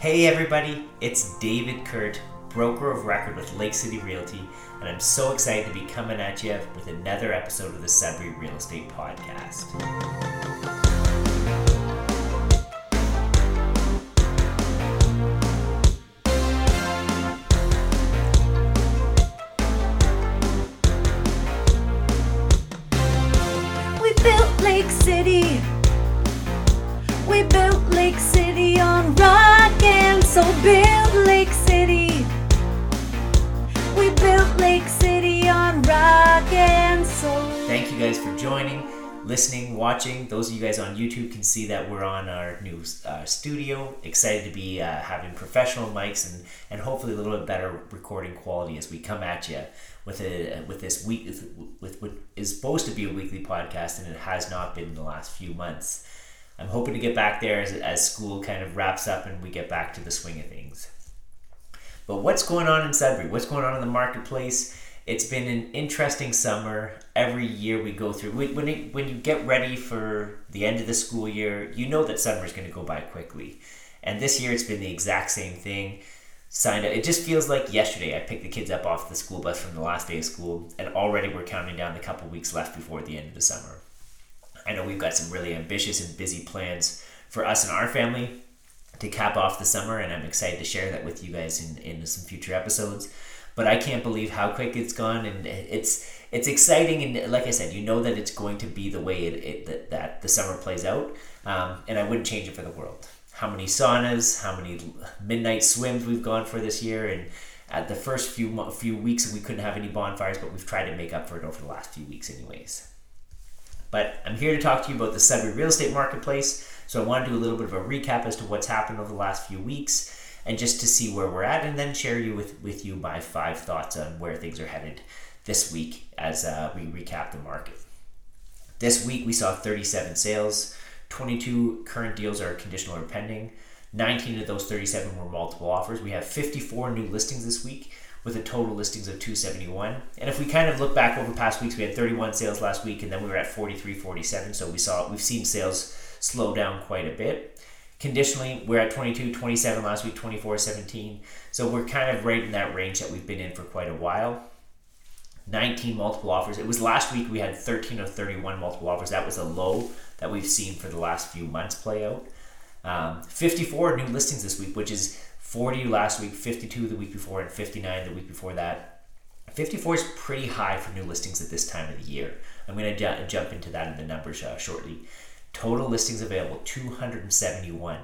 Hey everybody, it's David Kurt, broker of record with Lake City Realty, and I'm so excited to be coming at you with another episode of the Sudbury Real Estate Podcast. Listening, watching. Those of you guys on YouTube can see that we're on our new uh, studio. Excited to be uh, having professional mics and, and hopefully a little bit better recording quality as we come at you with a with this week with what is supposed to be a weekly podcast and it has not been in the last few months. I'm hoping to get back there as, as school kind of wraps up and we get back to the swing of things. But what's going on in Sudbury? What's going on in the marketplace? It's been an interesting summer. Every year we go through. When it, when you get ready for the end of the school year, you know that summer is going to go by quickly. And this year it's been the exact same thing. Signed up. It just feels like yesterday I picked the kids up off the school bus from the last day of school, and already we're counting down the couple weeks left before the end of the summer. I know we've got some really ambitious and busy plans for us and our family to cap off the summer, and I'm excited to share that with you guys in, in some future episodes. But I can't believe how quick it's gone, and it's it's exciting, and like I said, you know that it's going to be the way it, it that, that the summer plays out, um, and I wouldn't change it for the world. How many saunas, how many midnight swims we've gone for this year, and at the first few few weeks we couldn't have any bonfires, but we've tried to make up for it over the last few weeks, anyways. But I'm here to talk to you about the Sudbury real estate marketplace. So I want to do a little bit of a recap as to what's happened over the last few weeks and just to see where we're at and then share you with, with you my five thoughts on where things are headed this week as uh, we recap the market. This week we saw 37 sales, 22 current deals are conditional or pending. 19 of those 37 were multiple offers. We have 54 new listings this week with a total listings of 271. And if we kind of look back over past weeks, we had 31 sales last week and then we were at 43, 47. So we saw we've seen sales slow down quite a bit. Conditionally, we're at 22, 27 last week, 24, 17. So we're kind of right in that range that we've been in for quite a while. 19 multiple offers. It was last week we had 13 of 31 multiple offers. That was a low that we've seen for the last few months play out. Um, 54 new listings this week, which is 40 last week, 52 the week before, and 59 the week before that. 54 is pretty high for new listings at this time of the year. I'm going to ju- jump into that in the numbers uh, shortly. Total listings available 271.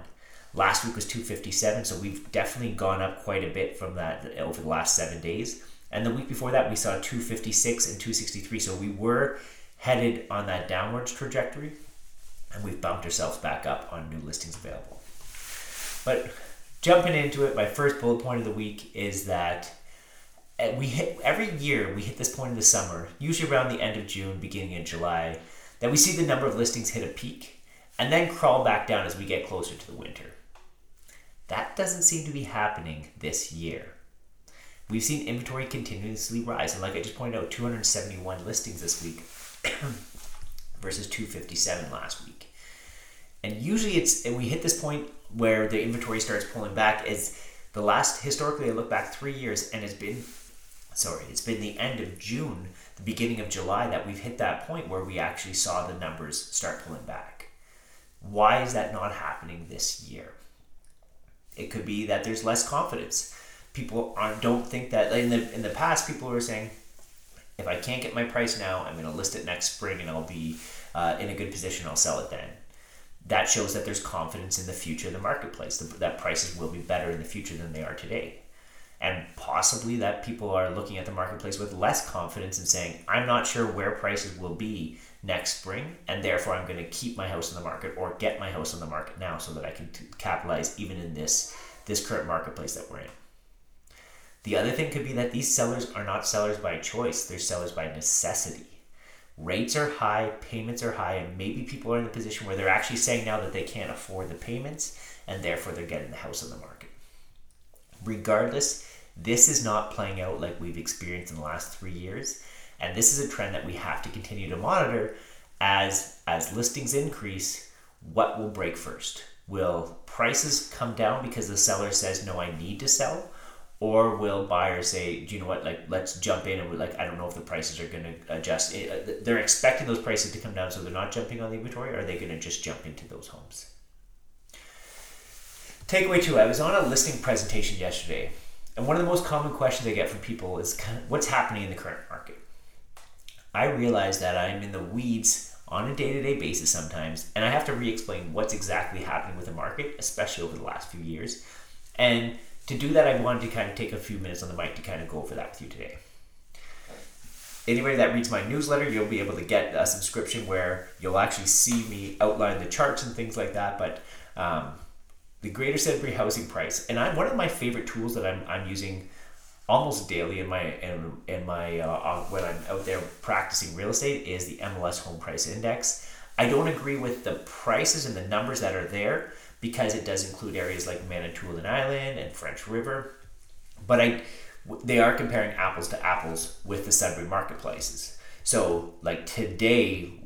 Last week was 257, so we've definitely gone up quite a bit from that over the last seven days. And the week before that, we saw 256 and 263. So we were headed on that downwards trajectory, and we've bumped ourselves back up on new listings available. But jumping into it, my first bullet point of the week is that uh, we hit every year we hit this point in the summer, usually around the end of June, beginning of July, that we see the number of listings hit a peak and then crawl back down as we get closer to the winter. That doesn't seem to be happening this year. We've seen inventory continuously rise, and like I just pointed out, 271 listings this week versus 257 last week. And usually it's and we hit this point where the inventory starts pulling back is the last historically I look back three years and it's been sorry, it's been the end of June, the beginning of July that we've hit that point where we actually saw the numbers start pulling back. Why is that not happening this year? It could be that there's less confidence. People aren't, don't think that in the in the past people were saying, if I can't get my price now, I'm going to list it next spring and I'll be uh, in a good position. I'll sell it then. That shows that there's confidence in the future of the marketplace. That prices will be better in the future than they are today and possibly that people are looking at the marketplace with less confidence and saying, I'm not sure where prices will be next spring, and therefore I'm going to keep my house in the market or get my house on the market now so that I can t- capitalize even in this this current marketplace that we're in. The other thing could be that these sellers are not sellers by choice; they're sellers by necessity. Rates are high, payments are high, and maybe people are in the position where they're actually saying now that they can't afford the payments, and therefore they're getting the house on the market. Regardless, this is not playing out like we've experienced in the last three years, and this is a trend that we have to continue to monitor as as listings increase. What will break first? Will prices come down because the seller says, no, I need to sell? Or will buyers say, do you know what, like, let's jump in and we're like, I don't know if the prices are going to adjust. Uh, they're expecting those prices to come down, so they're not jumping on the inventory, or are they going to just jump into those homes? Takeaway two I was on a listing presentation yesterday, and one of the most common questions I get from people is kind of what's happening in the current market? I realize that I'm in the weeds on a day to day basis sometimes, and I have to re explain what's exactly happening with the market, especially over the last few years. And to do that, I wanted to kind of take a few minutes on the mic to kind of go over that with you today. Anybody that reads my newsletter, you'll be able to get a subscription where you'll actually see me outline the charts and things like that. But um, the Greater Sudbury housing price, and I'm one of my favorite tools that I'm, I'm using almost daily in my in, in my uh, when I'm out there practicing real estate is the MLS Home Price Index. I don't agree with the prices and the numbers that are there because it does include areas like Manitoulin Island and French River, but I they are comparing apples to apples with the Sudbury marketplaces. So like today,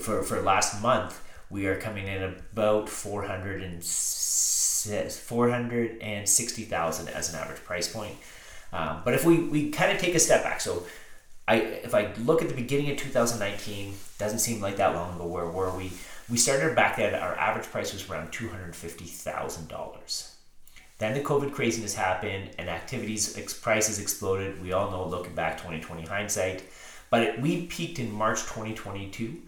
for for last month, we are coming in about 400 and 460,000 as an average price point um, but if we, we kind of take a step back, so I if I look at the beginning of 2019, doesn't seem like that long ago. Where were we? We started back then. Our average price was around two hundred fifty thousand dollars. Then the COVID craziness happened and activities ex- prices exploded. We all know, looking back, 2020 hindsight. But it, we peaked in March 2022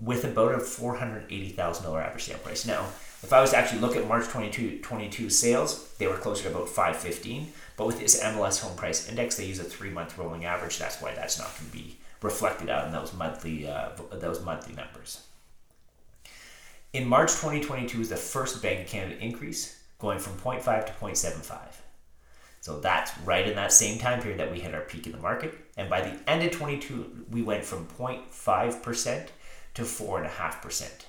with about a $480,000 average sale price. Now, if I was to actually look at March 22, 22 sales, they were closer to about 515. But with this MLS home price index, they use a three month rolling average. That's why that's not going to be reflected out in those monthly uh, those monthly numbers. In March 2022 is the first Bank of Canada increase, going from 0.5 to 0.75. So that's right in that same time period that we hit our peak in the market. And by the end of 22, we went from 0.5% to 4.5%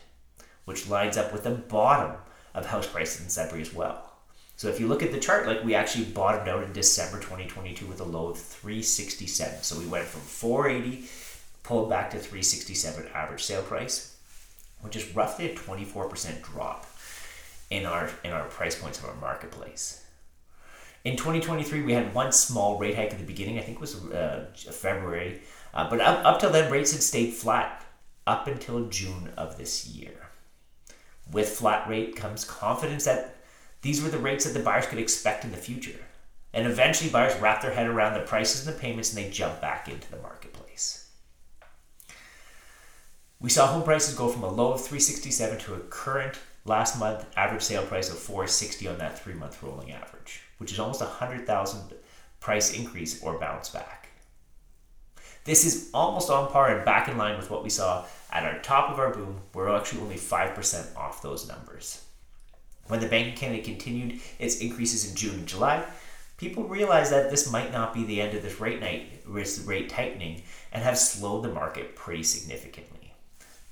which lines up with the bottom of house prices in Sudbury as well. So if you look at the chart, like we actually bottomed out in December 2022 with a low of 367. So we went from 480, pulled back to 367 average sale price, which is roughly a 24% drop in our in our price points of our marketplace. In 2023, we had one small rate hike at the beginning. I think it was uh, February, uh, but up, up till then, rates had stayed flat up until June of this year. With flat rate comes confidence that these were the rates that the buyers could expect in the future. And eventually, buyers wrap their head around the prices and the payments and they jump back into the marketplace. We saw home prices go from a low of 367 to a current last month average sale price of 460 on that three month rolling average, which is almost a 100,000 price increase or bounce back. This is almost on par and back in line with what we saw at our top of our boom. We're actually only 5% off those numbers. When the Bank of Canada continued its increases in June and July, people realized that this might not be the end of this rate, night, rate tightening and have slowed the market pretty significantly.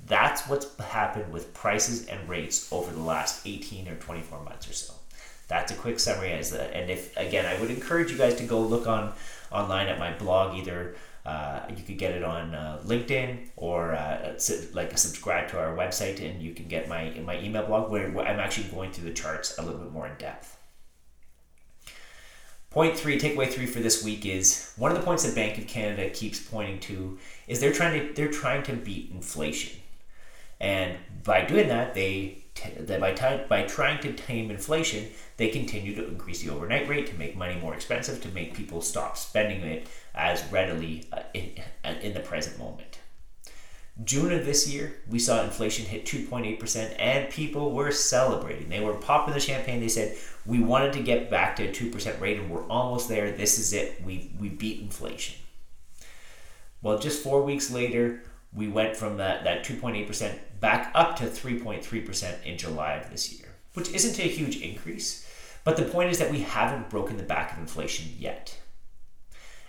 That's what's happened with prices and rates over the last 18 or 24 months or so. That's a quick summary as the, and if again I would encourage you guys to go look on online at my blog either uh, you could get it on uh, LinkedIn or uh, like subscribe to our website, and you can get my my email blog where, where I'm actually going through the charts a little bit more in depth. Point three, takeaway three for this week is one of the points that Bank of Canada keeps pointing to is they're trying to they're trying to beat inflation, and by doing that, they that by, t- by trying to tame inflation, they continue to increase the overnight rate to make money more expensive, to make people stop spending it as readily uh, in, uh, in the present moment. June of this year, we saw inflation hit 2.8%, and people were celebrating. They were popping the champagne. They said, We wanted to get back to a 2% rate, and we're almost there. This is it. We, we beat inflation. Well, just four weeks later, we went from that, that 2.8% back up to 3.3% in July of this year, which isn't a huge increase. But the point is that we haven't broken the back of inflation yet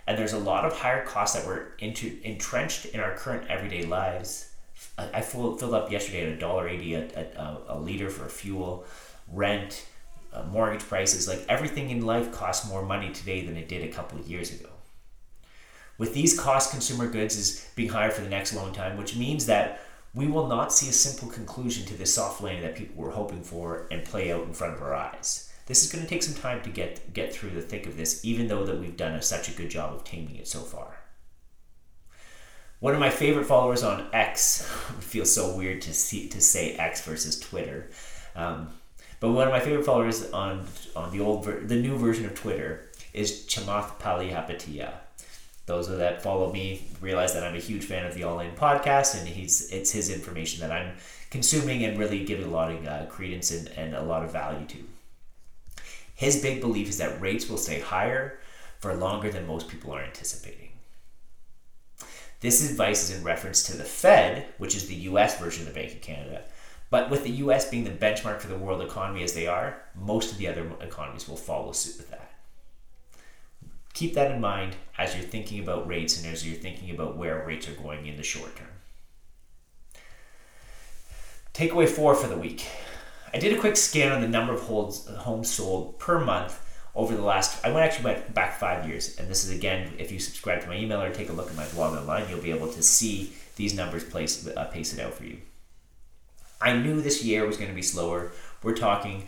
and there's a lot of higher costs that were into entrenched in our current everyday lives. I filled up yesterday at a dollar eighty a, a, liter for fuel, rent, uh, mortgage prices. Like everything in life costs more money today than it did a couple of years ago. With these cost consumer goods is being higher for the next long time, which means that we will not see a simple conclusion to this soft landing that people were hoping for and play out in front of our eyes. This is going to take some time to get get through the thick of this, even though that we've done a, such a good job of taming it so far. One of my favorite followers on X, it feels so weird to see to say X versus Twitter, um, but one of my favorite followers on on the old ver- the new version of Twitter is Chamath Palihapitiya. Those that follow me realize that I'm a huge fan of the All In podcast, and he's it's his information that I'm consuming and really giving a lot of uh, credence and, and a lot of value to. His big belief is that rates will stay higher for longer than most people are anticipating. This advice is in reference to the Fed, which is the US version of the Bank of Canada. But with the US being the benchmark for the world economy as they are, most of the other economies will follow suit with that keep that in mind as you're thinking about rates and as you're thinking about where rates are going in the short term. Takeaway four for the week. I did a quick scan on the number of holds, homes sold per month over the last. I went actually back five years, and this is again, if you subscribe to my email or take a look at my blog online, you'll be able to see these numbers place uh, pace it out for you. I knew this year was going to be slower. We're talking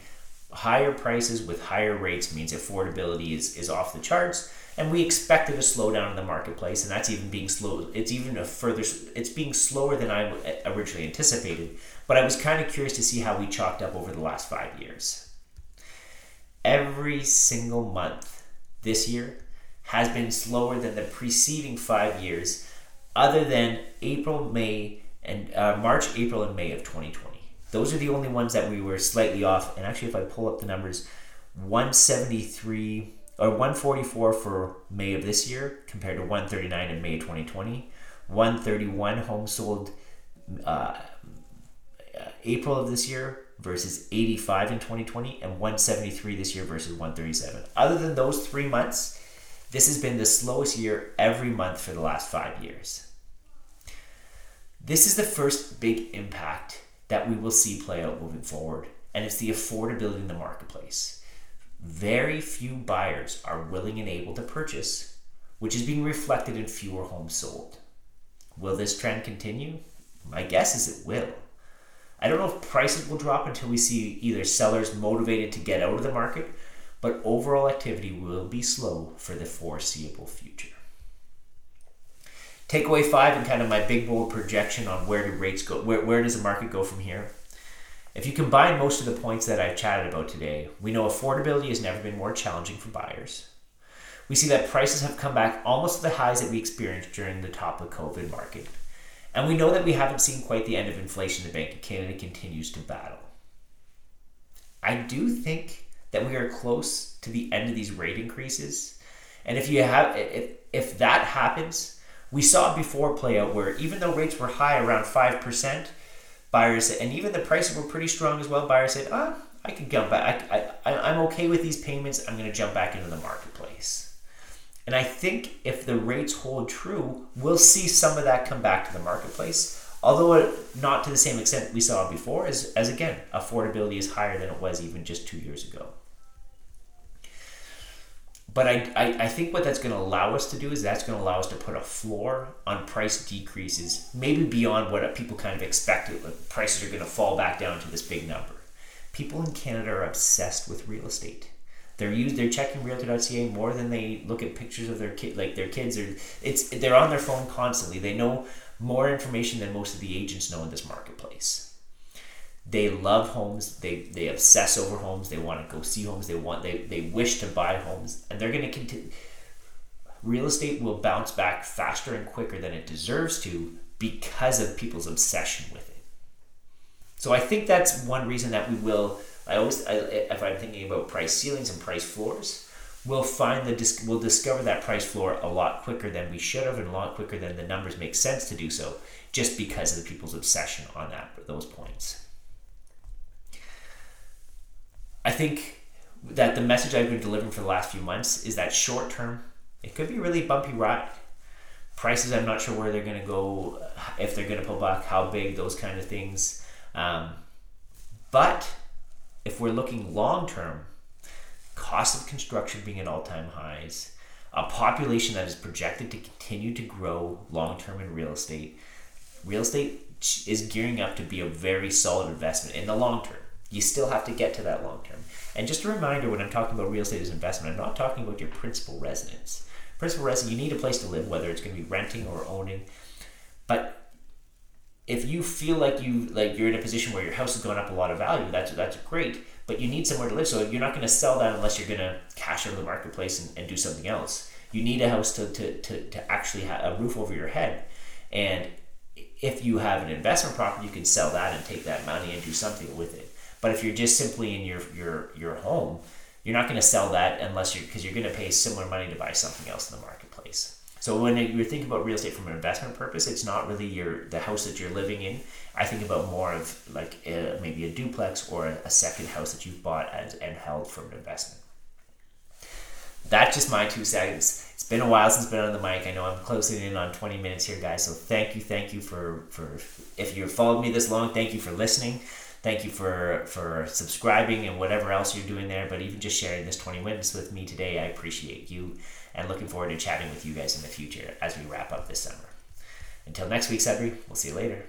higher prices with higher rates means affordability is, is off the charts and we expected a slowdown in the marketplace, and that's even being slow. It's even a further. It's being slower than I originally anticipated. But I was kind of curious to see how we chalked up over the last five years. Every single month this year has been slower than the preceding five years, other than April, May, and uh, March, April, and May of 2020. Those are the only ones that we were slightly off. And actually, if I pull up the numbers, 173 or 144 for May of this year compared to 139 in May 2020. 131 homes sold uh, April of this year versus 85 in 2020 and 173 this year versus 137. Other than those three months, this has been the slowest year every month for the last five years. This is the first big impact that we will see play out moving forward, and it's the affordability in the marketplace very few buyers are willing and able to purchase, which is being reflected in fewer homes sold. Will this trend continue? My guess is it will. I don't know if prices will drop until we see either sellers motivated to get out of the market, but overall activity will be slow for the foreseeable future. Takeaway five and kind of my big bold projection on where do rates go, where, where does the market go from here? If you combine most of the points that I've chatted about today, we know affordability has never been more challenging for buyers. We see that prices have come back almost to the highs that we experienced during the top of COVID market. And we know that we haven't seen quite the end of inflation the Bank of Canada continues to battle. I do think that we are close to the end of these rate increases. And if you have if, if that happens, we saw it before play out where even though rates were high around 5%, buyers and even the prices were pretty strong as well. Buyers said, "Ah, I can jump back. I, I, I'm okay with these payments. I'm going to jump back into the marketplace." And I think if the rates hold true, we'll see some of that come back to the marketplace. Although not to the same extent we saw before, as, as again, affordability is higher than it was even just two years ago. But I, I, I think what that's going to allow us to do is that's going to allow us to put a floor on price decreases, maybe beyond what people kind of expected. Like prices are going to fall back down to this big number. People in Canada are obsessed with real estate. They're used. They're checking Realtor.ca more than they look at pictures of their kid, like their kids. Are it's they're on their phone constantly. They know more information than most of the agents know in this marketplace they love homes. They they obsess over homes. They want to go see homes. They want they, they wish to buy homes. And they're going to continue real estate will bounce back faster and quicker than it deserves to because of people's obsession with it. So i think that's one reason that we will i always I, if i'm thinking about price ceilings and price floors we'll find the we'll discover that price floor a lot quicker than we should have and a lot quicker than the numbers make sense to do so just because of the people's obsession on that those points I think that the message I've been delivering for the last few months is that short term, it could be a really bumpy ride. Prices, I'm not sure where they're going to go, if they're going to pull back, how big, those kind of things. Um, but if we're looking long term, cost of construction being at all time highs, a population that is projected to continue to grow long term in real estate, real estate is gearing up to be a very solid investment in the long term. You still have to get to that long term. And just a reminder when I'm talking about real estate as investment, I'm not talking about your principal residence. Principal residence, you need a place to live, whether it's going to be renting or owning. But if you feel like you like you're in a position where your house has gone up a lot of value, that's that's great. But you need somewhere to live, so you're not going to sell that unless you're going to cash out of the marketplace and, and do something else. You need a house to, to, to, to actually have a roof over your head. And if you have an investment property, you can sell that and take that money and do something with it. But if you're just simply in your your your home, you're not going to sell that unless you're because you're going to pay similar money to buy something else in the marketplace. So when you're thinking about real estate from an investment purpose, it's not really your the house that you're living in. I think about more of like a, maybe a duplex or a, second house that you've bought as, and held for an investment. That's just my two cents. It's been a while since I've been on the mic. I know I'm closing in on 20 minutes here, guys. So thank you, thank you for for if you've followed me this long. Thank you for listening. Thank you for for subscribing and whatever else you're doing there. But even just sharing this 20 minutes with me today, I appreciate you and looking forward to chatting with you guys in the future as we wrap up this summer. Until next week, Cedric, we'll see you later.